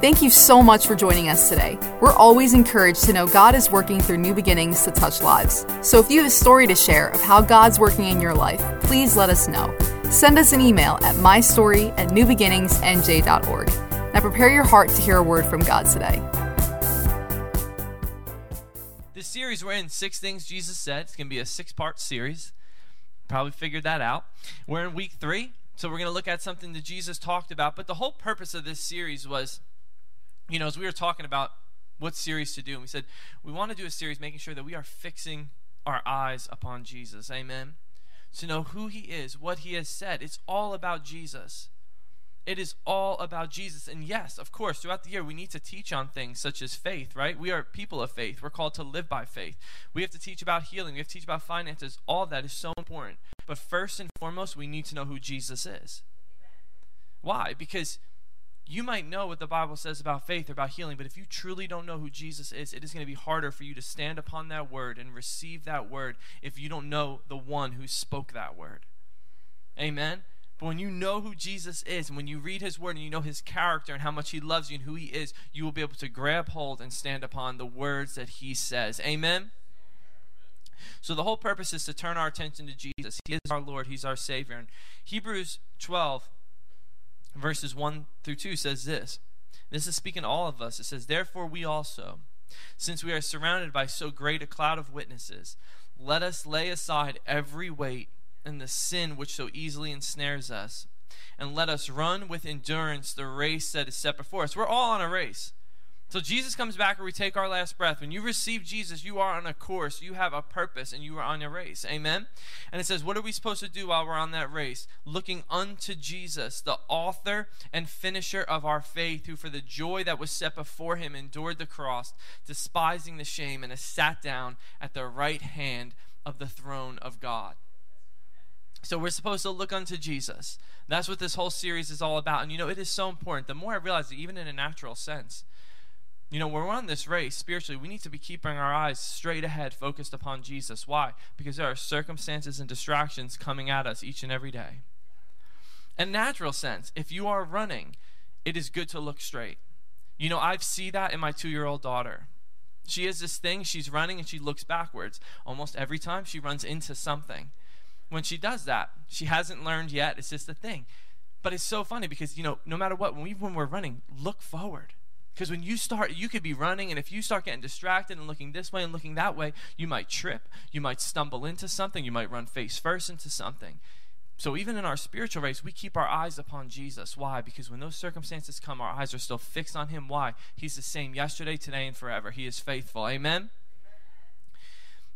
Thank you so much for joining us today. We're always encouraged to know God is working through new beginnings to touch lives. So if you have a story to share of how God's working in your life, please let us know. Send us an email at mystory at newbeginningsnj.org. Now prepare your heart to hear a word from God today. This series we're in, Six Things Jesus Said. It's going to be a six part series. Probably figured that out. We're in week three, so we're going to look at something that Jesus talked about. But the whole purpose of this series was you know, as we were talking about what series to do, and we said we want to do a series making sure that we are fixing our eyes upon Jesus. Amen. To know who he is, what he has said. It's all about Jesus. It is all about Jesus. And yes, of course, throughout the year, we need to teach on things such as faith, right? We are people of faith. We're called to live by faith. We have to teach about healing. We have to teach about finances. All that is so important. But first and foremost, we need to know who Jesus is. Why? Because you might know what the Bible says about faith or about healing, but if you truly don't know who Jesus is, it is going to be harder for you to stand upon that word and receive that word if you don't know the one who spoke that word. Amen? But when you know who Jesus is, and when you read his word and you know his character and how much he loves you and who he is, you will be able to grab hold and stand upon the words that he says. Amen? So the whole purpose is to turn our attention to Jesus. He is our Lord, he's our Savior. And Hebrews 12 verses 1 through 2 says this. This is speaking to all of us. It says, Therefore, we also, since we are surrounded by so great a cloud of witnesses, let us lay aside every weight and the sin which so easily ensnares us, and let us run with endurance the race that is set before us. We're all on a race. So Jesus comes back and we take our last breath. When you receive Jesus, you are on a course, you have a purpose, and you are on a race. Amen? And it says, what are we supposed to do while we're on that race? Looking unto Jesus, the author and finisher of our faith, who for the joy that was set before him endured the cross, despising the shame, and has sat down at the right hand of the throne of God. So we're supposed to look unto Jesus. That's what this whole series is all about. And you know, it is so important. The more I realize that, even in a natural sense, you know, when we're on this race spiritually, we need to be keeping our eyes straight ahead, focused upon Jesus. Why? Because there are circumstances and distractions coming at us each and every day. In natural sense, if you are running, it is good to look straight. You know, I've see that in my two year old daughter. She has this thing, she's running and she looks backwards. Almost every time she runs into something. When she does that, she hasn't learned yet. It's just a thing. But it's so funny because, you know, no matter what, when, we, when we're running, look forward because when you start, you could be running, and if you start getting distracted and looking this way and looking that way, you might trip. You might stumble into something. You might run face first into something. So even in our spiritual race, we keep our eyes upon Jesus. Why? Because when those circumstances come, our eyes are still fixed on Him. Why? He's the same yesterday, today, and forever. He is faithful. Amen?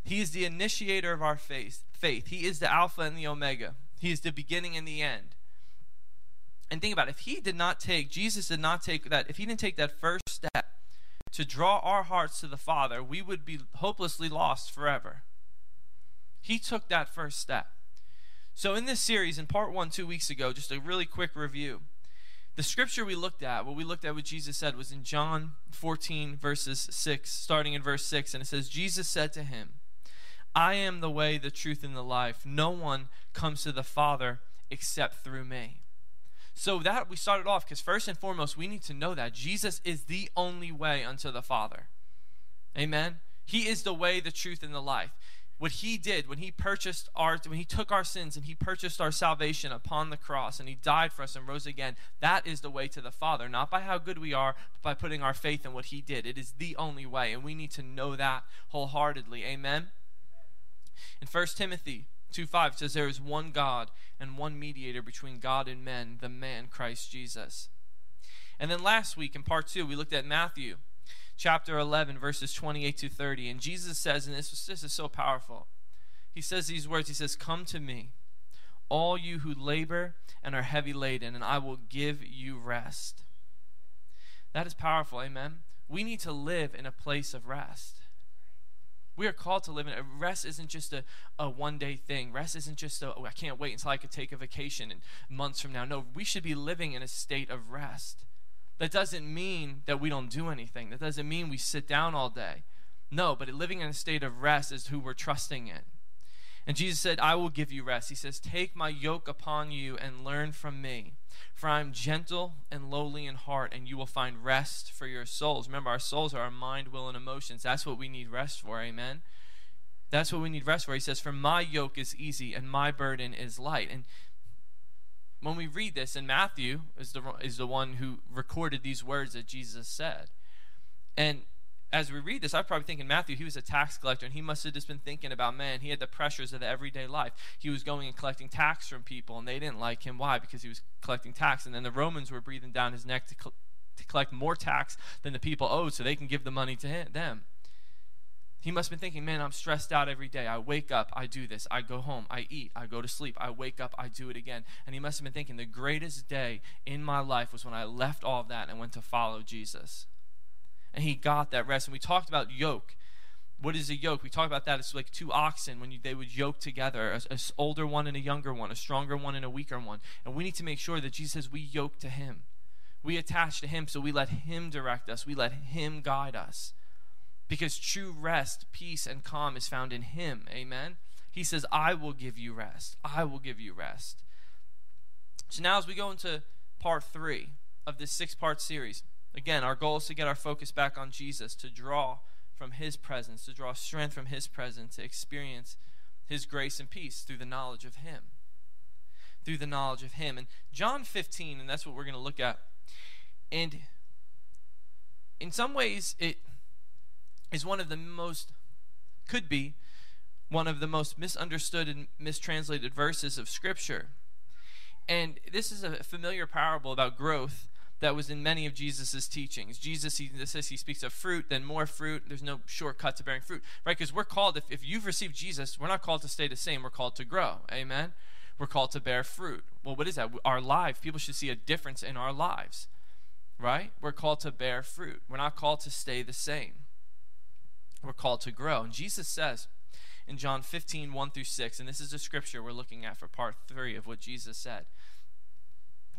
He is the initiator of our faith. Faith. He is the Alpha and the Omega. He is the beginning and the end. And think about it, if he did not take, Jesus did not take that, if he didn't take that first step to draw our hearts to the Father, we would be hopelessly lost forever. He took that first step. So, in this series, in part one, two weeks ago, just a really quick review. The scripture we looked at, what we looked at, what Jesus said, was in John 14, verses 6, starting in verse 6. And it says, Jesus said to him, I am the way, the truth, and the life. No one comes to the Father except through me. So that we started off because first and foremost, we need to know that Jesus is the only way unto the Father. Amen. He is the way, the truth, and the life. What he did when he purchased our when he took our sins and he purchased our salvation upon the cross and he died for us and rose again, that is the way to the Father, not by how good we are, but by putting our faith in what he did. It is the only way, and we need to know that wholeheartedly. Amen. In 1 Timothy 2 5 says, There is one God and one mediator between God and men, the man Christ Jesus. And then last week in part 2, we looked at Matthew chapter 11, verses 28 to 30. And Jesus says, and this, this is so powerful, he says these words He says, Come to me, all you who labor and are heavy laden, and I will give you rest. That is powerful, amen. We need to live in a place of rest. We are called to live in. Rest isn't just a, a one day thing. Rest isn't just a, oh, I can't wait until I could take a vacation and months from now. No, we should be living in a state of rest. That doesn't mean that we don't do anything. That doesn't mean we sit down all day. No, but living in a state of rest is who we're trusting in. And Jesus said, I will give you rest. He says, Take my yoke upon you and learn from me. For I am gentle and lowly in heart, and you will find rest for your souls. Remember, our souls are our mind, will, and emotions. That's what we need rest for. Amen. That's what we need rest for. He says, For my yoke is easy and my burden is light. And when we read this, and Matthew is the, is the one who recorded these words that Jesus said. And as we read this, I'm probably thinking Matthew, he was a tax collector, and he must have just been thinking about, man, he had the pressures of the everyday life. He was going and collecting tax from people, and they didn't like him. Why? Because he was collecting tax. And then the Romans were breathing down his neck to, to collect more tax than the people owed so they can give the money to him, them. He must have been thinking, man, I'm stressed out every day. I wake up, I do this. I go home, I eat, I go to sleep. I wake up, I do it again. And he must have been thinking, the greatest day in my life was when I left all of that and went to follow Jesus and he got that rest. And we talked about yoke. What is a yoke? We talked about that. It's like two oxen when you, they would yoke together, an older one and a younger one, a stronger one and a weaker one. And we need to make sure that Jesus says we yoke to him. We attach to him, so we let him direct us. We let him guide us. Because true rest, peace, and calm is found in him. Amen? He says, I will give you rest. I will give you rest. So now, as we go into part three of this six part series, Again, our goal is to get our focus back on Jesus, to draw from His presence, to draw strength from His presence, to experience His grace and peace through the knowledge of Him. Through the knowledge of Him. And John 15, and that's what we're going to look at. And in some ways, it is one of the most, could be, one of the most misunderstood and mistranslated verses of Scripture. And this is a familiar parable about growth that was in many of Jesus' teachings. Jesus, he says he speaks of fruit, then more fruit. There's no shortcut to bearing fruit, right? Because we're called, if, if you've received Jesus, we're not called to stay the same. We're called to grow. Amen? We're called to bear fruit. Well, what is that? Our life, people should see a difference in our lives, right? We're called to bear fruit. We're not called to stay the same. We're called to grow. And Jesus says in John 15, 1 through 6, and this is the scripture we're looking at for part 3 of what Jesus said.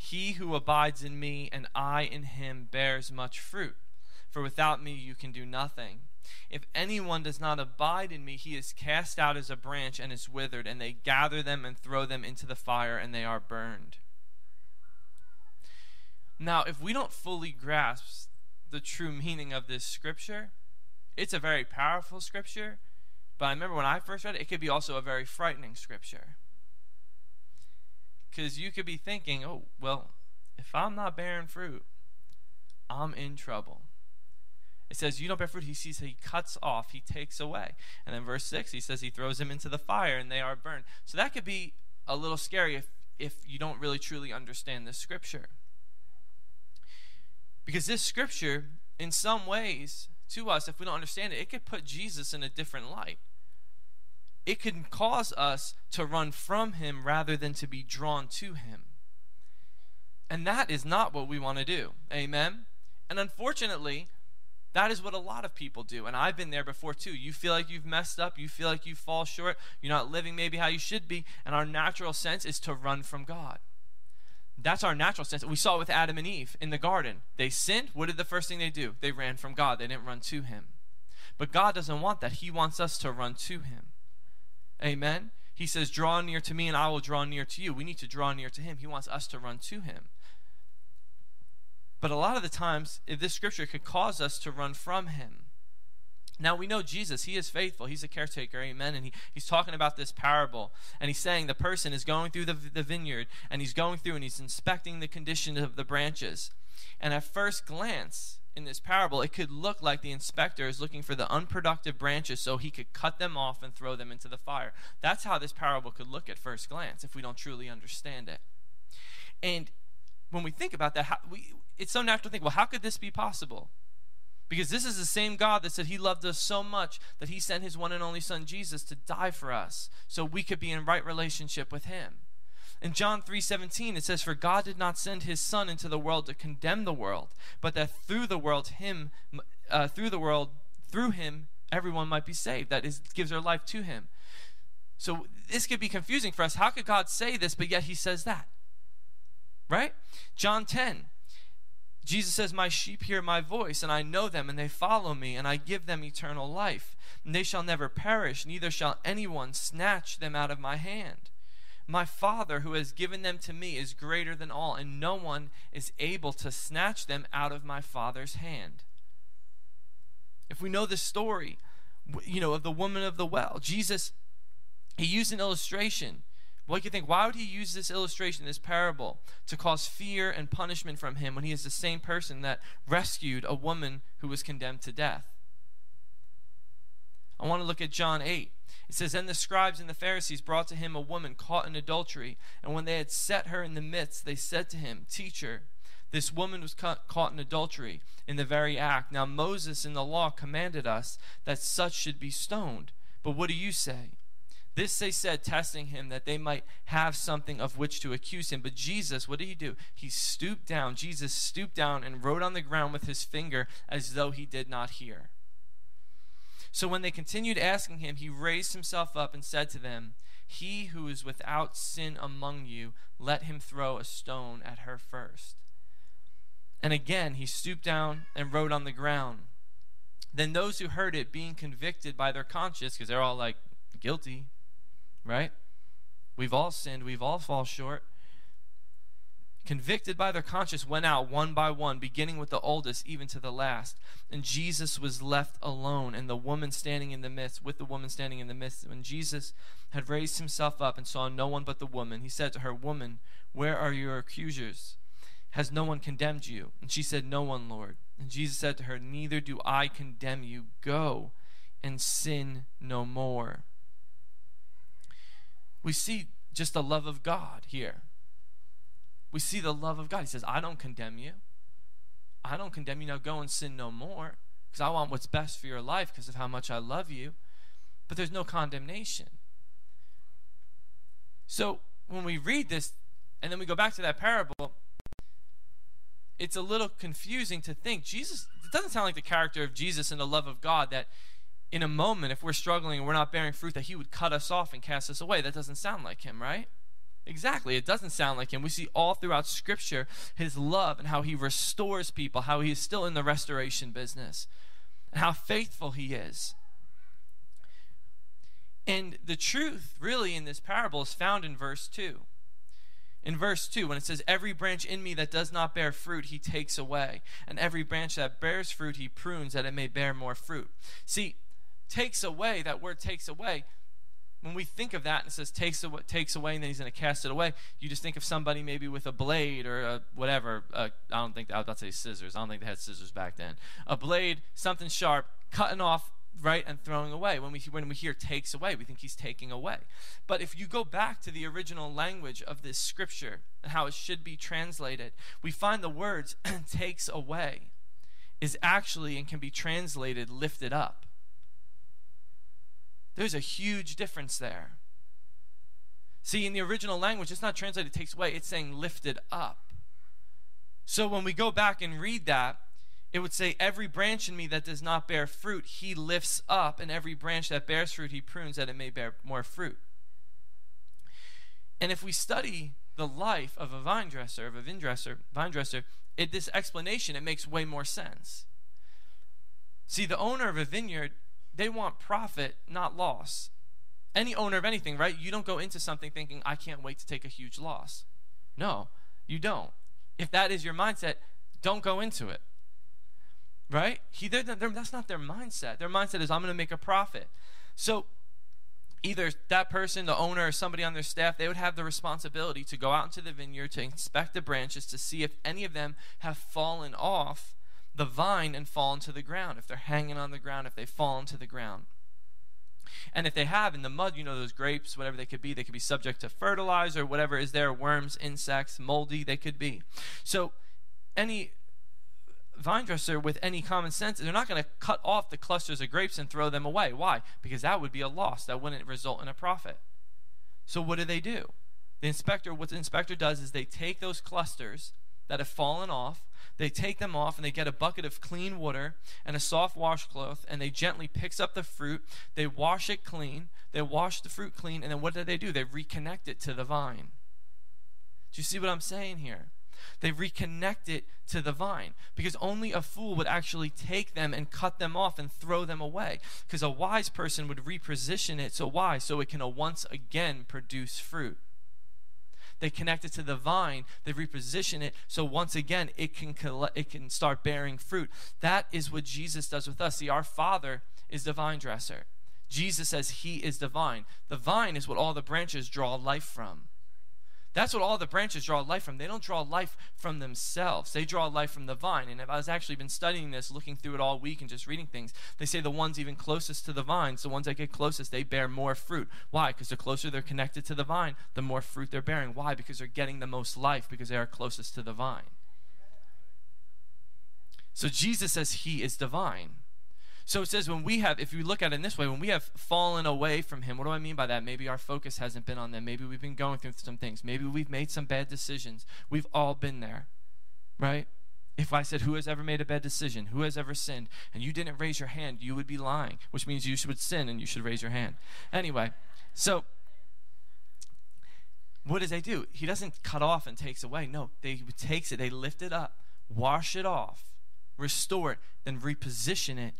He who abides in me and I in him bears much fruit, for without me you can do nothing. If anyone does not abide in me, he is cast out as a branch and is withered, and they gather them and throw them into the fire, and they are burned. Now, if we don't fully grasp the true meaning of this scripture, it's a very powerful scripture, but I remember when I first read it, it could be also a very frightening scripture. Because you could be thinking, oh, well, if I'm not bearing fruit, I'm in trouble. It says, You don't bear fruit. He sees he cuts off, he takes away. And then verse 6, he says he throws them into the fire and they are burned. So that could be a little scary if, if you don't really truly understand this scripture. Because this scripture, in some ways, to us, if we don't understand it, it could put Jesus in a different light it can cause us to run from him rather than to be drawn to him. And that is not what we want to do. Amen? And unfortunately, that is what a lot of people do. And I've been there before too. You feel like you've messed up. You feel like you fall short. You're not living maybe how you should be. And our natural sense is to run from God. That's our natural sense. We saw it with Adam and Eve in the garden. They sinned. What did the first thing they do? They ran from God. They didn't run to Him. But God doesn't want that. He wants us to run to Him. Amen. He says, Draw near to me, and I will draw near to you. We need to draw near to him. He wants us to run to him. But a lot of the times, if this scripture could cause us to run from him. Now we know Jesus, he is faithful. He's a caretaker, amen. And he, he's talking about this parable. And he's saying the person is going through the, the vineyard and he's going through and he's inspecting the condition of the branches. And at first glance, in this parable, it could look like the inspector is looking for the unproductive branches so he could cut them off and throw them into the fire. That's how this parable could look at first glance if we don't truly understand it. And when we think about that, how, we, it's so natural to think, well, how could this be possible? Because this is the same God that said he loved us so much that he sent his one and only son Jesus to die for us so we could be in right relationship with him. In John 3:17 it says for God did not send his son into the world to condemn the world, but that through the world him uh, through the world through him everyone might be saved. That is gives their life to him. So this could be confusing for us. How could God say this but yet he says that? Right? John 10 Jesus says, My sheep hear my voice, and I know them, and they follow me, and I give them eternal life. And they shall never perish, neither shall anyone snatch them out of my hand. My Father, who has given them to me, is greater than all, and no one is able to snatch them out of my Father's hand. If we know the story, you know, of the woman of the well, Jesus, he used an illustration what you think? Why would he use this illustration, this parable, to cause fear and punishment from him when he is the same person that rescued a woman who was condemned to death? I want to look at John 8. It says, And the scribes and the Pharisees brought to him a woman caught in adultery. And when they had set her in the midst, they said to him, Teacher, this woman was caught in adultery in the very act. Now Moses in the law commanded us that such should be stoned. But what do you say? This they said, testing him, that they might have something of which to accuse him. But Jesus, what did he do? He stooped down. Jesus stooped down and wrote on the ground with his finger as though he did not hear. So when they continued asking him, he raised himself up and said to them, He who is without sin among you, let him throw a stone at her first. And again he stooped down and wrote on the ground. Then those who heard it, being convicted by their conscience, because they're all like, guilty, right? We've all sinned, we've all fall short. Convicted by their conscience, went out one by one, beginning with the oldest, even to the last. And Jesus was left alone, and the woman standing in the midst, with the woman standing in the midst. When Jesus had raised himself up and saw no one but the woman, he said to her, Woman, where are your accusers? Has no one condemned you? And she said, No one, Lord. And Jesus said to her, Neither do I condemn you. Go and sin no more we see just the love of God here. We see the love of God. He says, I don't condemn you. I don't condemn you. Now go and sin no more because I want what's best for your life because of how much I love you. But there's no condemnation. So when we read this and then we go back to that parable, it's a little confusing to think Jesus, it doesn't sound like the character of Jesus and the love of God that in a moment, if we're struggling and we're not bearing fruit, that he would cut us off and cast us away. That doesn't sound like him, right? Exactly. It doesn't sound like him. We see all throughout Scripture his love and how he restores people, how he is still in the restoration business, and how faithful he is. And the truth, really, in this parable is found in verse 2. In verse 2, when it says, Every branch in me that does not bear fruit, he takes away. And every branch that bears fruit, he prunes that it may bear more fruit. See, takes away, that word takes away, when we think of that and it says takes away, takes away and then he's going to cast it away, you just think of somebody maybe with a blade or a whatever. I don't think, I was about to say scissors. I don't think they had scissors back then. A blade, something sharp, cutting off, right, and throwing away. When we, when we hear takes away, we think he's taking away. But if you go back to the original language of this scripture and how it should be translated, we find the words takes away is actually and can be translated lifted up. There's a huge difference there. See, in the original language, it's not translated it takes away, it's saying lifted up. So when we go back and read that, it would say, Every branch in me that does not bear fruit, he lifts up, and every branch that bears fruit, he prunes that it may bear more fruit. And if we study the life of a vine dresser, of a vine dresser, vine dresser, it, this explanation, it makes way more sense. See, the owner of a vineyard they want profit, not loss. Any owner of anything, right? You don't go into something thinking, I can't wait to take a huge loss. No, you don't. If that is your mindset, don't go into it. Right? He, they're, they're, that's not their mindset. Their mindset is, I'm going to make a profit. So, either that person, the owner, or somebody on their staff, they would have the responsibility to go out into the vineyard to inspect the branches to see if any of them have fallen off the vine and fall into the ground, if they're hanging on the ground, if they fall into the ground. And if they have in the mud, you know, those grapes, whatever they could be, they could be subject to fertilizer, whatever is there, worms, insects, moldy, they could be. So any vine dresser with any common sense, they're not going to cut off the clusters of grapes and throw them away. Why? Because that would be a loss. That wouldn't result in a profit. So what do they do? The inspector, what the inspector does is they take those clusters that have fallen off, they take them off and they get a bucket of clean water and a soft washcloth and they gently picks up the fruit, they wash it clean, they wash the fruit clean, and then what do they do? They reconnect it to the vine. Do you see what I'm saying here? They reconnect it to the vine because only a fool would actually take them and cut them off and throw them away. Because a wise person would reposition it so why? So it can once again produce fruit. They connect it to the vine. They reposition it so once again it can collect, it can start bearing fruit. That is what Jesus does with us. See, our Father is the vine dresser. Jesus says He is the vine. The vine is what all the branches draw life from. That's what all the branches draw life from. They don't draw life from themselves. They draw life from the vine. And if I was actually been studying this, looking through it all week and just reading things, they say the ones even closest to the vines, the ones that get closest, they bear more fruit. Why? Because the closer they're connected to the vine, the more fruit they're bearing. Why? Because they're getting the most life because they are closest to the vine. So Jesus says he is divine. So it says when we have, if you look at it in this way, when we have fallen away from Him, what do I mean by that? Maybe our focus hasn't been on them. Maybe we've been going through some things. Maybe we've made some bad decisions. We've all been there, right? If I said, Who has ever made a bad decision? Who has ever sinned? And you didn't raise your hand, you would be lying, which means you should sin and you should raise your hand. Anyway, so what does they do? He doesn't cut off and takes away. No, they takes it, they lift it up, wash it off, restore it, then reposition it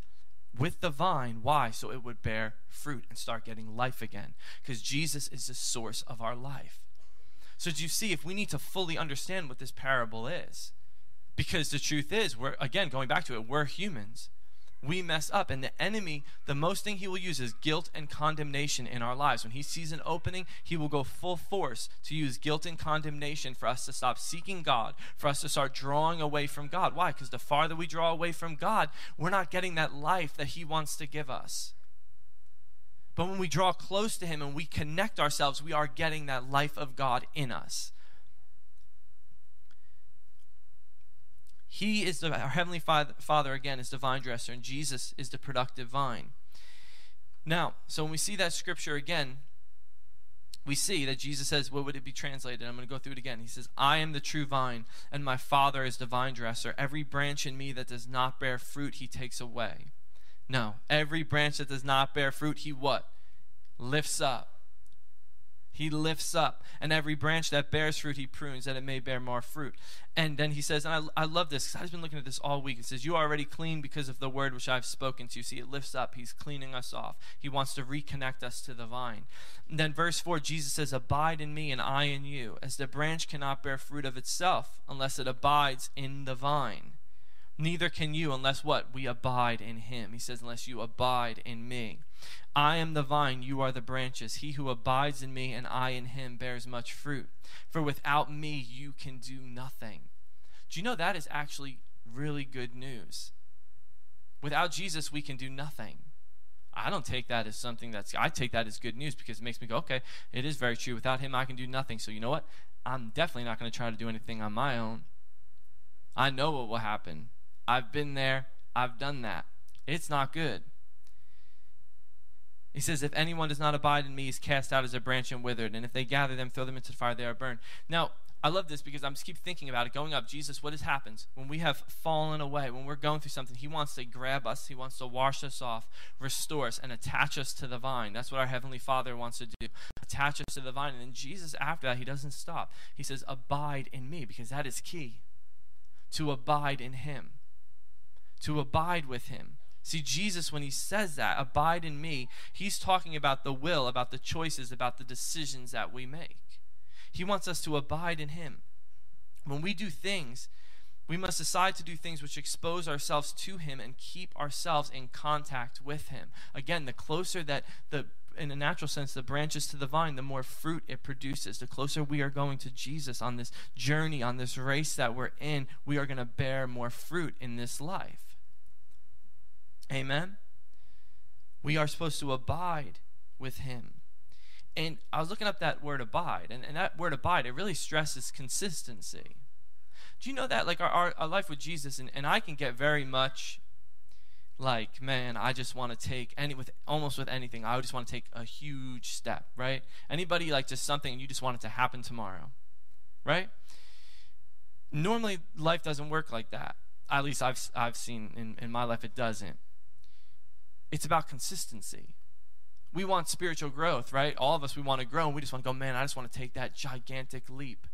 with the vine. Why? So it would bear fruit and start getting life again. Because Jesus is the source of our life. So, do you see if we need to fully understand what this parable is? Because the truth is, we're, again, going back to it, we're humans we mess up. And the enemy, the most thing he will use is guilt and condemnation in our lives. When he sees an opening, he will go full force to use guilt and condemnation for us to stop seeking God, for us to start drawing away from God. Why? Because the farther we draw away from God, we're not getting that life that he wants to give us. But when we draw close to him and we connect ourselves, we are getting that life of God in us. He is the our heavenly father, father again is the vine dresser, and Jesus is the productive vine. Now, so when we see that scripture again, we see that Jesus says, what would it be translated? I'm going to go through it again. He says, I am the true vine, and my Father is the vine dresser. Every branch in me that does not bear fruit, he takes away. No, every branch that does not bear fruit, he what? Lifts up. He lifts up, and every branch that bears fruit, he prunes that it may bear more fruit. And then he says, and I, I love this because I've been looking at this all week. It says, You are already clean because of the word which I've spoken to you. See, it lifts up. He's cleaning us off. He wants to reconnect us to the vine. And then verse 4, Jesus says, Abide in me and I in you, as the branch cannot bear fruit of itself unless it abides in the vine. Neither can you unless what? We abide in him. He says, Unless you abide in me. I am the vine, you are the branches. He who abides in me and I in him bears much fruit. For without me you can do nothing. Do you know that is actually really good news? Without Jesus, we can do nothing. I don't take that as something that's, I take that as good news because it makes me go, okay, it is very true. Without him, I can do nothing. So you know what? I'm definitely not going to try to do anything on my own. I know what will happen. I've been there, I've done that. It's not good. He says, If anyone does not abide in me, he's cast out as a branch and withered. And if they gather them, throw them into the fire, they are burned. Now, I love this because I'm just keep thinking about it. Going up, Jesus, what has happened when we have fallen away, when we're going through something? He wants to grab us, He wants to wash us off, restore us, and attach us to the vine. That's what our Heavenly Father wants to do attach us to the vine. And then Jesus, after that, He doesn't stop. He says, Abide in me, because that is key to abide in Him, to abide with Him. See, Jesus, when he says that, abide in me, he's talking about the will, about the choices, about the decisions that we make. He wants us to abide in him. When we do things, we must decide to do things which expose ourselves to him and keep ourselves in contact with him. Again, the closer that the in a natural sense the branches to the vine, the more fruit it produces. The closer we are going to Jesus on this journey, on this race that we're in, we are going to bear more fruit in this life. Amen? We are supposed to abide with him. And I was looking up that word abide, and, and that word abide, it really stresses consistency. Do you know that? Like our, our, our life with Jesus, and, and I can get very much like, man, I just want to take any with almost with anything. I just want to take a huge step, right? Anybody like just something and you just want it to happen tomorrow, right? Normally, life doesn't work like that. At least I've I've seen in, in my life it doesn't. It's about consistency. We want spiritual growth, right? All of us we want to grow and we just want to go, man, I just want to take that gigantic leap.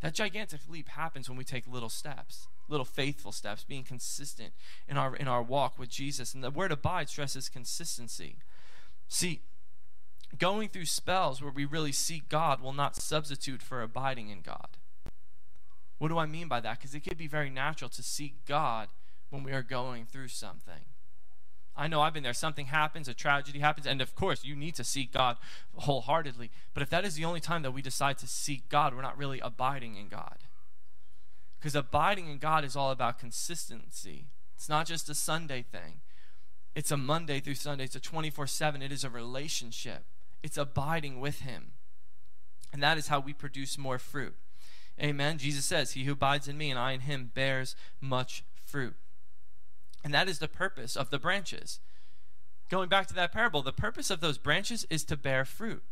That gigantic leap happens when we take little steps little faithful steps, being consistent in our in our walk with Jesus. And the word abide stresses consistency. See, going through spells where we really seek God will not substitute for abiding in God. What do I mean by that? Because it could be very natural to seek God when we are going through something. I know I've been there. Something happens, a tragedy happens, and of course, you need to seek God wholeheartedly. But if that is the only time that we decide to seek God, we're not really abiding in God. Because abiding in God is all about consistency. It's not just a Sunday thing, it's a Monday through Sunday, it's a 24 7. It is a relationship, it's abiding with Him. And that is how we produce more fruit. Amen. Jesus says, He who abides in me and I in him bears much fruit. And that is the purpose of the branches. Going back to that parable, the purpose of those branches is to bear fruit.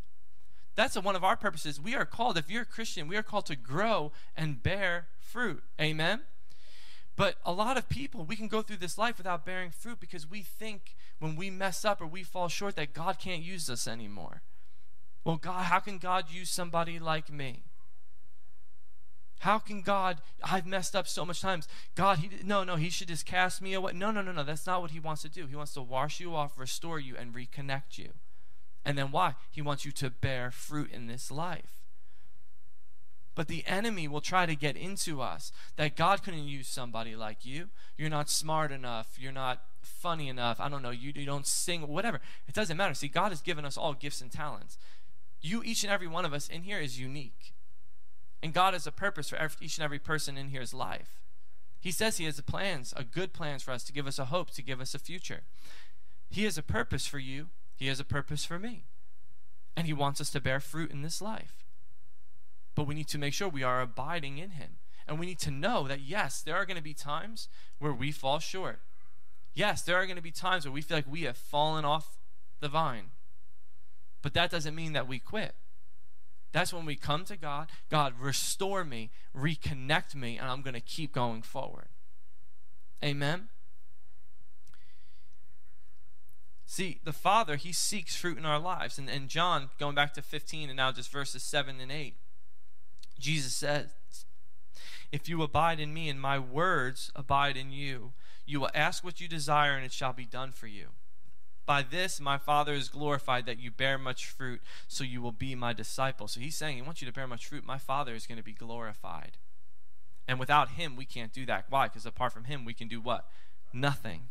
That's one of our purposes. We are called, if you're a Christian, we are called to grow and bear fruit. Amen? But a lot of people, we can go through this life without bearing fruit because we think when we mess up or we fall short that God can't use us anymore. Well, God, how can God use somebody like me? How can God, I've messed up so much times. God, he, no, no, he should just cast me away. No, no, no, no. That's not what he wants to do. He wants to wash you off, restore you, and reconnect you. And then why? He wants you to bear fruit in this life. But the enemy will try to get into us that God couldn't use somebody like you. You're not smart enough. You're not funny enough. I don't know. You, you don't sing, whatever. It doesn't matter. See, God has given us all gifts and talents. You, each and every one of us in here, is unique. And God has a purpose for every, each and every person in here's life. He says He has plans, a good plans for us to give us a hope, to give us a future. He has a purpose for you. He has a purpose for me. And He wants us to bear fruit in this life. But we need to make sure we are abiding in Him. And we need to know that, yes, there are going to be times where we fall short. Yes, there are going to be times where we feel like we have fallen off the vine. But that doesn't mean that we quit. That's when we come to God, God, restore me, reconnect me, and I'm going to keep going forward. Amen. See, the Father, He seeks fruit in our lives. And, and John, going back to 15 and now just verses 7 and 8, Jesus says, If you abide in me and my words abide in you, you will ask what you desire and it shall be done for you. By this my Father is glorified that you bear much fruit, so you will be my disciple. So he's saying, He wants you to bear much fruit. My Father is going to be glorified. And without him, we can't do that. Why? Because apart from him, we can do what? Nothing.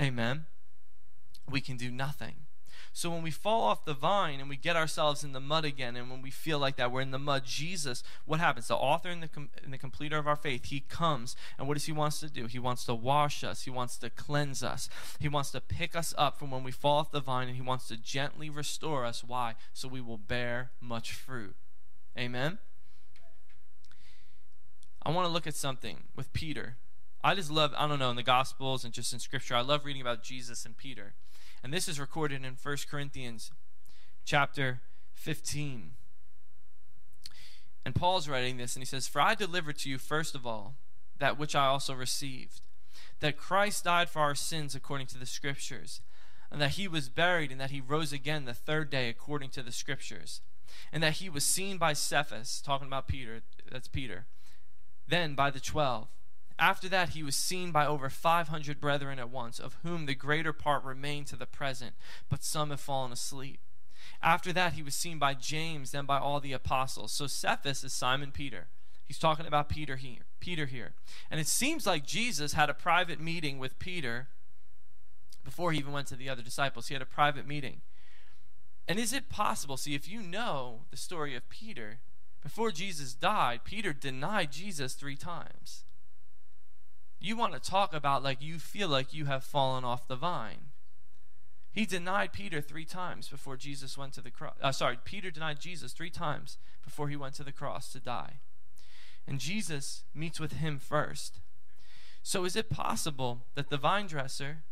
Amen. We can do nothing. So when we fall off the vine and we get ourselves in the mud again, and when we feel like that, we're in the mud, Jesus, what happens? The author and the, com- and the completer of our faith, he comes, and what does he wants to do? He wants to wash us, he wants to cleanse us, he wants to pick us up from when we fall off the vine, and he wants to gently restore us. Why? So we will bear much fruit. Amen? I want to look at something with Peter. I just love, I don't know, in the Gospels and just in Scripture, I love reading about Jesus and Peter. And this is recorded in 1 Corinthians chapter 15. And Paul's writing this, and he says, For I delivered to you, first of all, that which I also received, that Christ died for our sins according to the Scriptures, and that he was buried, and that he rose again the third day according to the Scriptures, and that he was seen by Cephas, talking about Peter, that's Peter, then by the twelve. After that, he was seen by over 500 brethren at once, of whom the greater part remain to the present, but some have fallen asleep. After that, he was seen by James, then by all the apostles. So Cephas is Simon Peter. He's talking about Peter here. Peter here. And it seems like Jesus had a private meeting with Peter before he even went to the other disciples. He had a private meeting. And is it possible? See, if you know the story of Peter, before Jesus died, Peter denied Jesus three times. You want to talk about like you feel like you have fallen off the vine. He denied Peter three times before Jesus went to the cross. Uh, sorry, Peter denied Jesus three times before he went to the cross to die. And Jesus meets with him first. So is it possible that the vine dresser,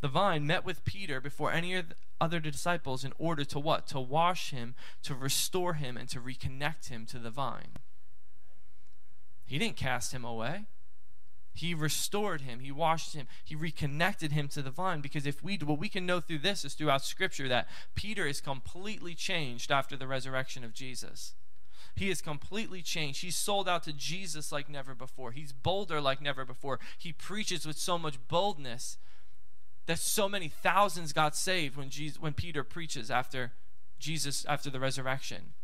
the vine, met with Peter before any other disciples in order to what? To wash him, to restore him, and to reconnect him to the vine? He didn't cast him away. He restored him. He washed him. He reconnected him to the vine. Because if we, what we can know through this is throughout Scripture that Peter is completely changed after the resurrection of Jesus. He is completely changed. He's sold out to Jesus like never before. He's bolder like never before. He preaches with so much boldness that so many thousands got saved when Jesus, when Peter preaches after Jesus after the resurrection.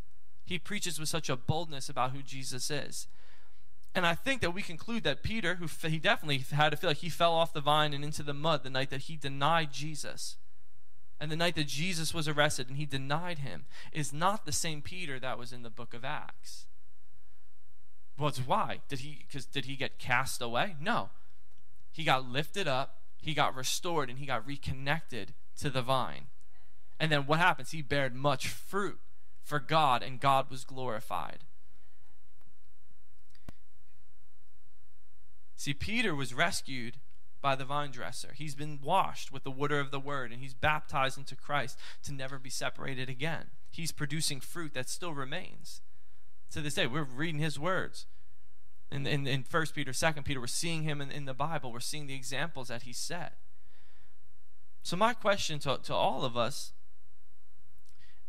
He preaches with such a boldness about who Jesus is. And I think that we conclude that Peter, who he definitely had to feel like he fell off the vine and into the mud the night that he denied Jesus, and the night that Jesus was arrested and he denied him, is not the same Peter that was in the book of Acts. Well, why? Did he because did he get cast away? No. He got lifted up, he got restored, and he got reconnected to the vine. And then what happens? He bared much fruit for God, and God was glorified. See, Peter was rescued by the vine dresser. He's been washed with the water of the word and he's baptized into Christ to never be separated again. He's producing fruit that still remains. To this day, we're reading his words. In, in, in 1 Peter, 2 Peter, we're seeing him in, in the Bible. We're seeing the examples that he set. So my question to, to all of us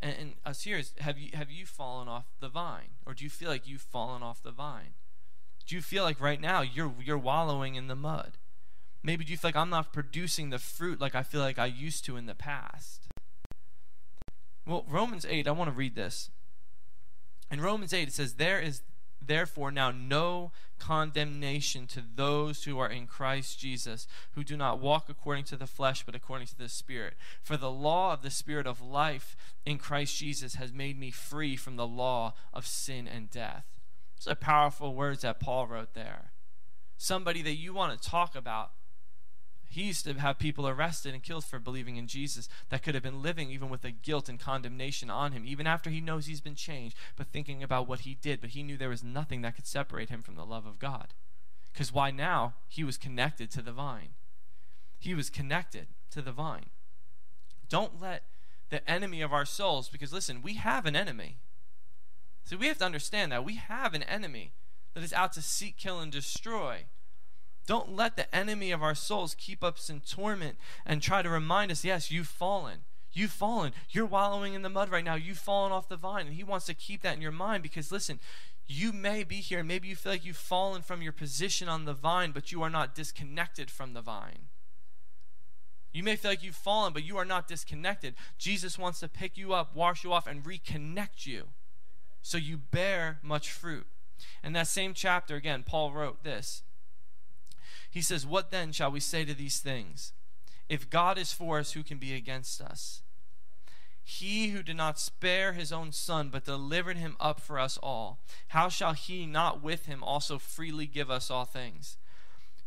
and, and us here is have you, have you fallen off the vine? Or do you feel like you've fallen off the vine? Do you feel like right now you're you're wallowing in the mud? Maybe do you feel like I'm not producing the fruit like I feel like I used to in the past? Well, Romans 8, I want to read this. In Romans 8 it says there is therefore now no condemnation to those who are in Christ Jesus, who do not walk according to the flesh, but according to the Spirit. For the law of the Spirit of life in Christ Jesus has made me free from the law of sin and death. Those are powerful words that Paul wrote there. Somebody that you want to talk about. He used to have people arrested and killed for believing in Jesus that could have been living even with a guilt and condemnation on him, even after he knows he's been changed, but thinking about what he did. But he knew there was nothing that could separate him from the love of God. Because why now? He was connected to the vine. He was connected to the vine. Don't let the enemy of our souls, because listen, we have an enemy. So we have to understand that we have an enemy that is out to seek, kill, and destroy. Don't let the enemy of our souls keep us in torment and try to remind us, yes, you've fallen. You've fallen. You're wallowing in the mud right now. You've fallen off the vine. And he wants to keep that in your mind because, listen, you may be here maybe you feel like you've fallen from your position on the vine, but you are not disconnected from the vine. You may feel like you've fallen, but you are not disconnected. Jesus wants to pick you up, wash you off, and reconnect you so you bear much fruit. In that same chapter, again, Paul wrote this. He says, What then shall we say to these things? If God is for us, who can be against us? He who did not spare his own son, but delivered him up for us all, how shall he not with him also freely give us all things?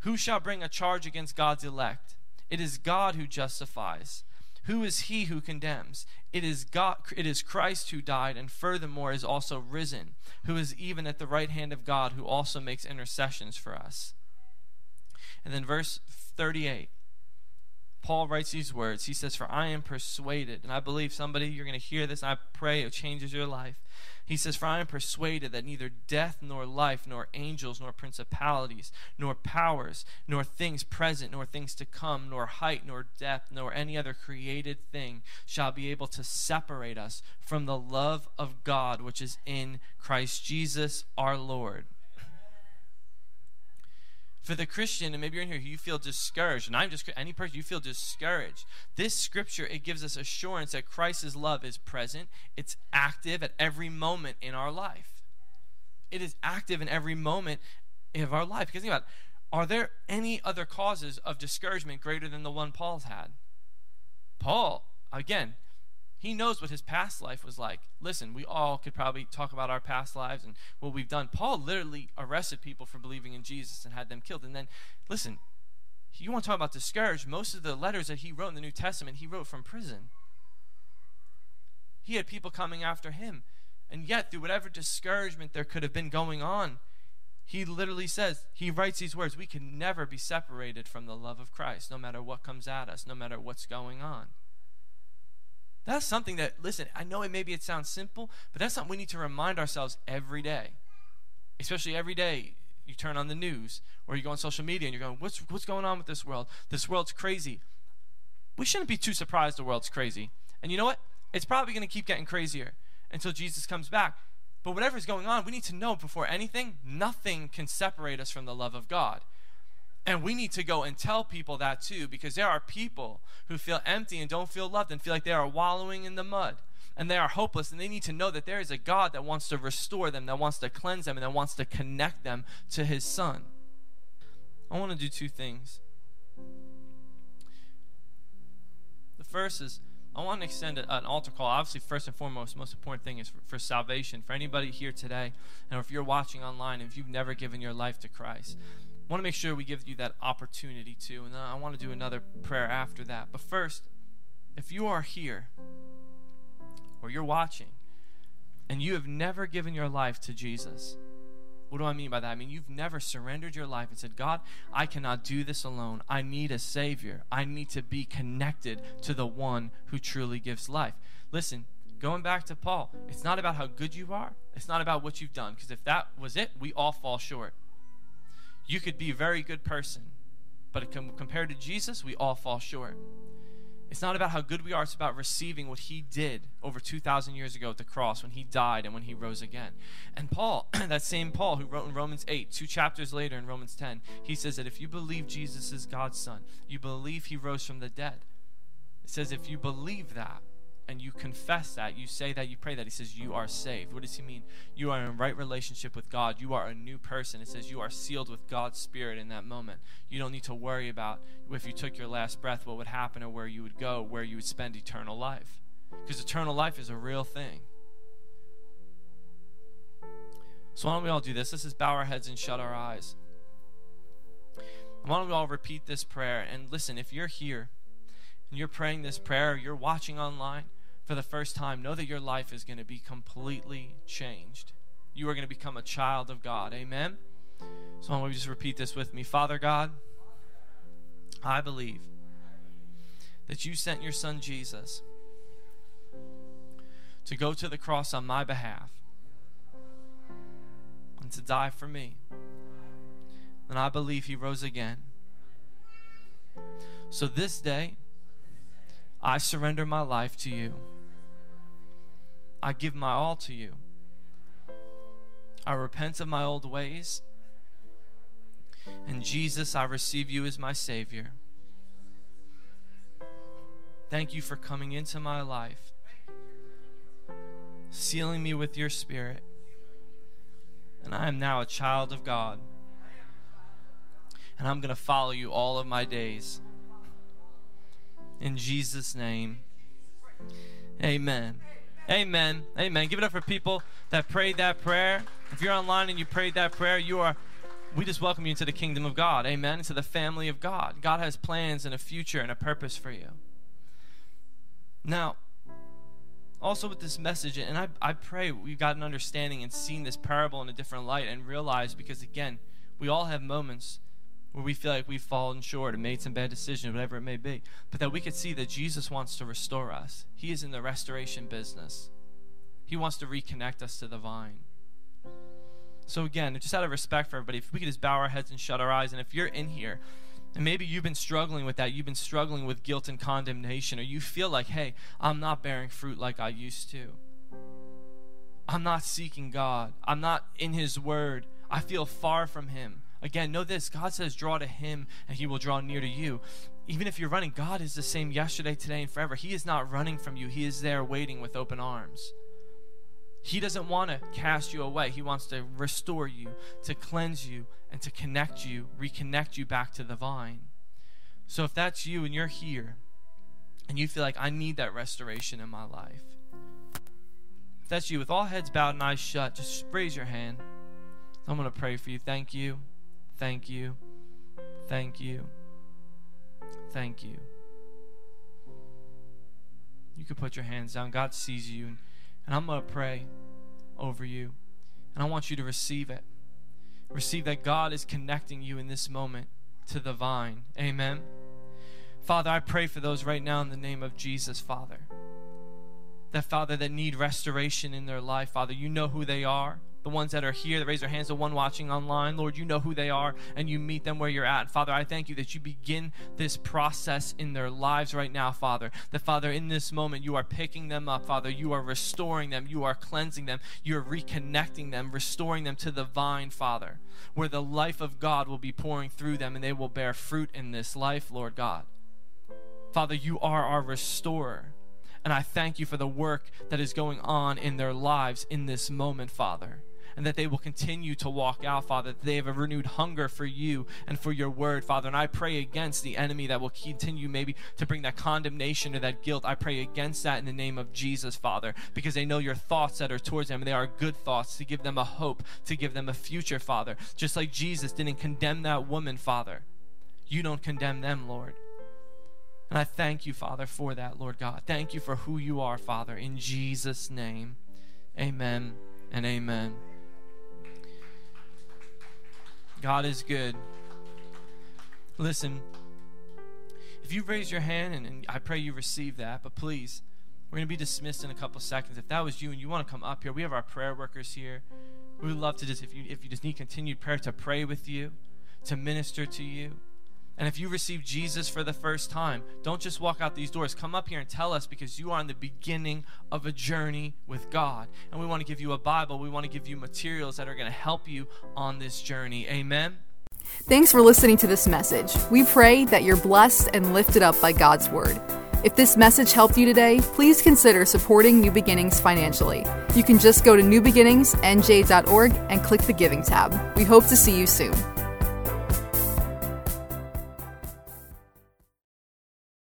Who shall bring a charge against God's elect? It is God who justifies. Who is he who condemns? It is God it is Christ who died and furthermore is also risen, who is even at the right hand of God who also makes intercessions for us. And then verse 38 Paul writes these words. He says, For I am persuaded, and I believe somebody, you're going to hear this, and I pray it changes your life. He says, For I am persuaded that neither death, nor life, nor angels, nor principalities, nor powers, nor things present, nor things to come, nor height, nor depth, nor any other created thing shall be able to separate us from the love of God which is in Christ Jesus our Lord for the Christian, and maybe you're in here, you feel discouraged, and I'm just any person you feel discouraged. This scripture it gives us assurance that Christ's love is present. It's active at every moment in our life. It is active in every moment of our life. Because think about, it, are there any other causes of discouragement greater than the one Paul's had? Paul, again, he knows what his past life was like. Listen, we all could probably talk about our past lives and what we've done. Paul literally arrested people for believing in Jesus and had them killed. And then, listen, you want to talk about discouraged? Most of the letters that he wrote in the New Testament, he wrote from prison. He had people coming after him. And yet, through whatever discouragement there could have been going on, he literally says, he writes these words, we can never be separated from the love of Christ, no matter what comes at us, no matter what's going on. That's something that, listen, I know it maybe it sounds simple, but that's something we need to remind ourselves every day. Especially every day you turn on the news or you go on social media and you're going, what's, what's going on with this world? This world's crazy. We shouldn't be too surprised the world's crazy. And you know what? It's probably going to keep getting crazier until Jesus comes back. But whatever's going on, we need to know before anything, nothing can separate us from the love of God. And we need to go and tell people that too, because there are people who feel empty and don't feel loved and feel like they are wallowing in the mud and they are hopeless. And they need to know that there is a God that wants to restore them, that wants to cleanse them, and that wants to connect them to His Son. I want to do two things. The first is I want to extend an altar call. Obviously, first and foremost, most important thing is for, for, salvation. For anybody here today, and if you're watching online, if you've never given your life to Christ, want to make sure we give you that opportunity too. And I want to do another prayer after that. But first, if you are here or you're watching and you have never given your life to Jesus, what do I mean by that? I mean, you've never surrendered your life and said, God, I cannot do this alone. I need a Savior. I need to be connected to the one who truly gives life. Listen, going back to Paul, it's not about how good you are, it's not about what you've done, because if that was it, we all fall short. You could be a very good person, but compared to Jesus, we all fall short. It's not about how good we are, it's about receiving what he did over 2,000 years ago at the cross when he died and when he rose again. And Paul, that same Paul who wrote in Romans 8, two chapters later in Romans 10, he says that if you believe Jesus is God's son, you believe he rose from the dead. It says if you believe that, and you confess that, you say that, you pray that, he says you are saved. What does he mean? You are in right relationship with God. You are a new person. It says you are sealed with God's Spirit in that moment. You don't need to worry about if you took your last breath, what would happen or where you would go, where you would spend eternal life. Because eternal life is a real thing. So why don't we all do this? Let's just bow our heads and shut our eyes. Why don't we all repeat this prayer? And listen, if you're here and you're praying this prayer, you're watching online, for the first time, know that your life is going to be completely changed. You are going to become a child of God. Amen? So I want just repeat this with me. Father God, I believe that you sent your son Jesus to go to the cross on my behalf and to die for me. And I believe he rose again. So this day, I surrender my life to you. I give my all to you. I repent of my old ways. And Jesus, I receive you as my Savior. Thank you for coming into my life, sealing me with your Spirit. And I am now a child of God. And I'm going to follow you all of my days. In Jesus' name, amen. Amen. Amen. Give it up for people that prayed that prayer. If you're online and you prayed that prayer, you are we just welcome you into the kingdom of God. Amen. Into the family of God. God has plans and a future and a purpose for you. Now, also with this message, and I, I pray we've got an understanding and seen this parable in a different light and realize because again, we all have moments where we feel like we've fallen short and made some bad decisions, whatever it may be, but that we could see that Jesus wants to restore us. He is in the restoration business, He wants to reconnect us to the vine. So, again, just out of respect for everybody, if we could just bow our heads and shut our eyes, and if you're in here, and maybe you've been struggling with that, you've been struggling with guilt and condemnation, or you feel like, hey, I'm not bearing fruit like I used to. I'm not seeking God. I'm not in His Word. I feel far from Him. Again, know this God says, draw to Him, and He will draw near to you. Even if you're running, God is the same yesterday, today, and forever. He is not running from you, He is there waiting with open arms. He doesn't want to cast you away. He wants to restore you, to cleanse you, and to connect you, reconnect you back to the vine. So if that's you and you're here and you feel like I need that restoration in my life, if that's you with all heads bowed and eyes shut, just raise your hand. I'm going to pray for you. Thank you. Thank you. Thank you. Thank you. You can put your hands down. God sees you. And I'm going to pray over you. And I want you to receive it. Receive that God is connecting you in this moment to the vine. Amen. Father, I pray for those right now in the name of Jesus, Father. That, Father, that need restoration in their life, Father, you know who they are the ones that are here that raise their hands, the one watching online. Lord, you know who they are and you meet them where you're at. Father, I thank you that you begin this process in their lives right now, Father. That, Father, in this moment, you are picking them up, Father. You are restoring them. You are cleansing them. You are reconnecting them, restoring them to the vine, Father, where the life of God will be pouring through them and they will bear fruit in this life, Lord God. Father, you are our restorer. And I thank you for the work that is going on in their lives in this moment, Father and that they will continue to walk out, Father, that they have a renewed hunger for you and for your word, Father. And I pray against the enemy that will continue maybe to bring that condemnation or that guilt. I pray against that in the name of Jesus, Father, because they know your thoughts that are towards them. and They are good thoughts to give them a hope, to give them a future, Father. Just like Jesus didn't condemn that woman, Father. You don't condemn them, Lord. And I thank you, Father, for that, Lord God. Thank you for who you are, Father, in Jesus' name. Amen and amen. God is good. Listen, if you raise your hand, and, and I pray you receive that, but please, we're going to be dismissed in a couple seconds. If that was you and you want to come up here, we have our prayer workers here. We would love to just, if you, if you just need continued prayer, to pray with you, to minister to you. And if you receive Jesus for the first time, don't just walk out these doors. Come up here and tell us because you are in the beginning of a journey with God. And we want to give you a Bible. We want to give you materials that are going to help you on this journey. Amen. Thanks for listening to this message. We pray that you're blessed and lifted up by God's Word. If this message helped you today, please consider supporting New Beginnings financially. You can just go to newbeginningsnj.org and click the Giving tab. We hope to see you soon.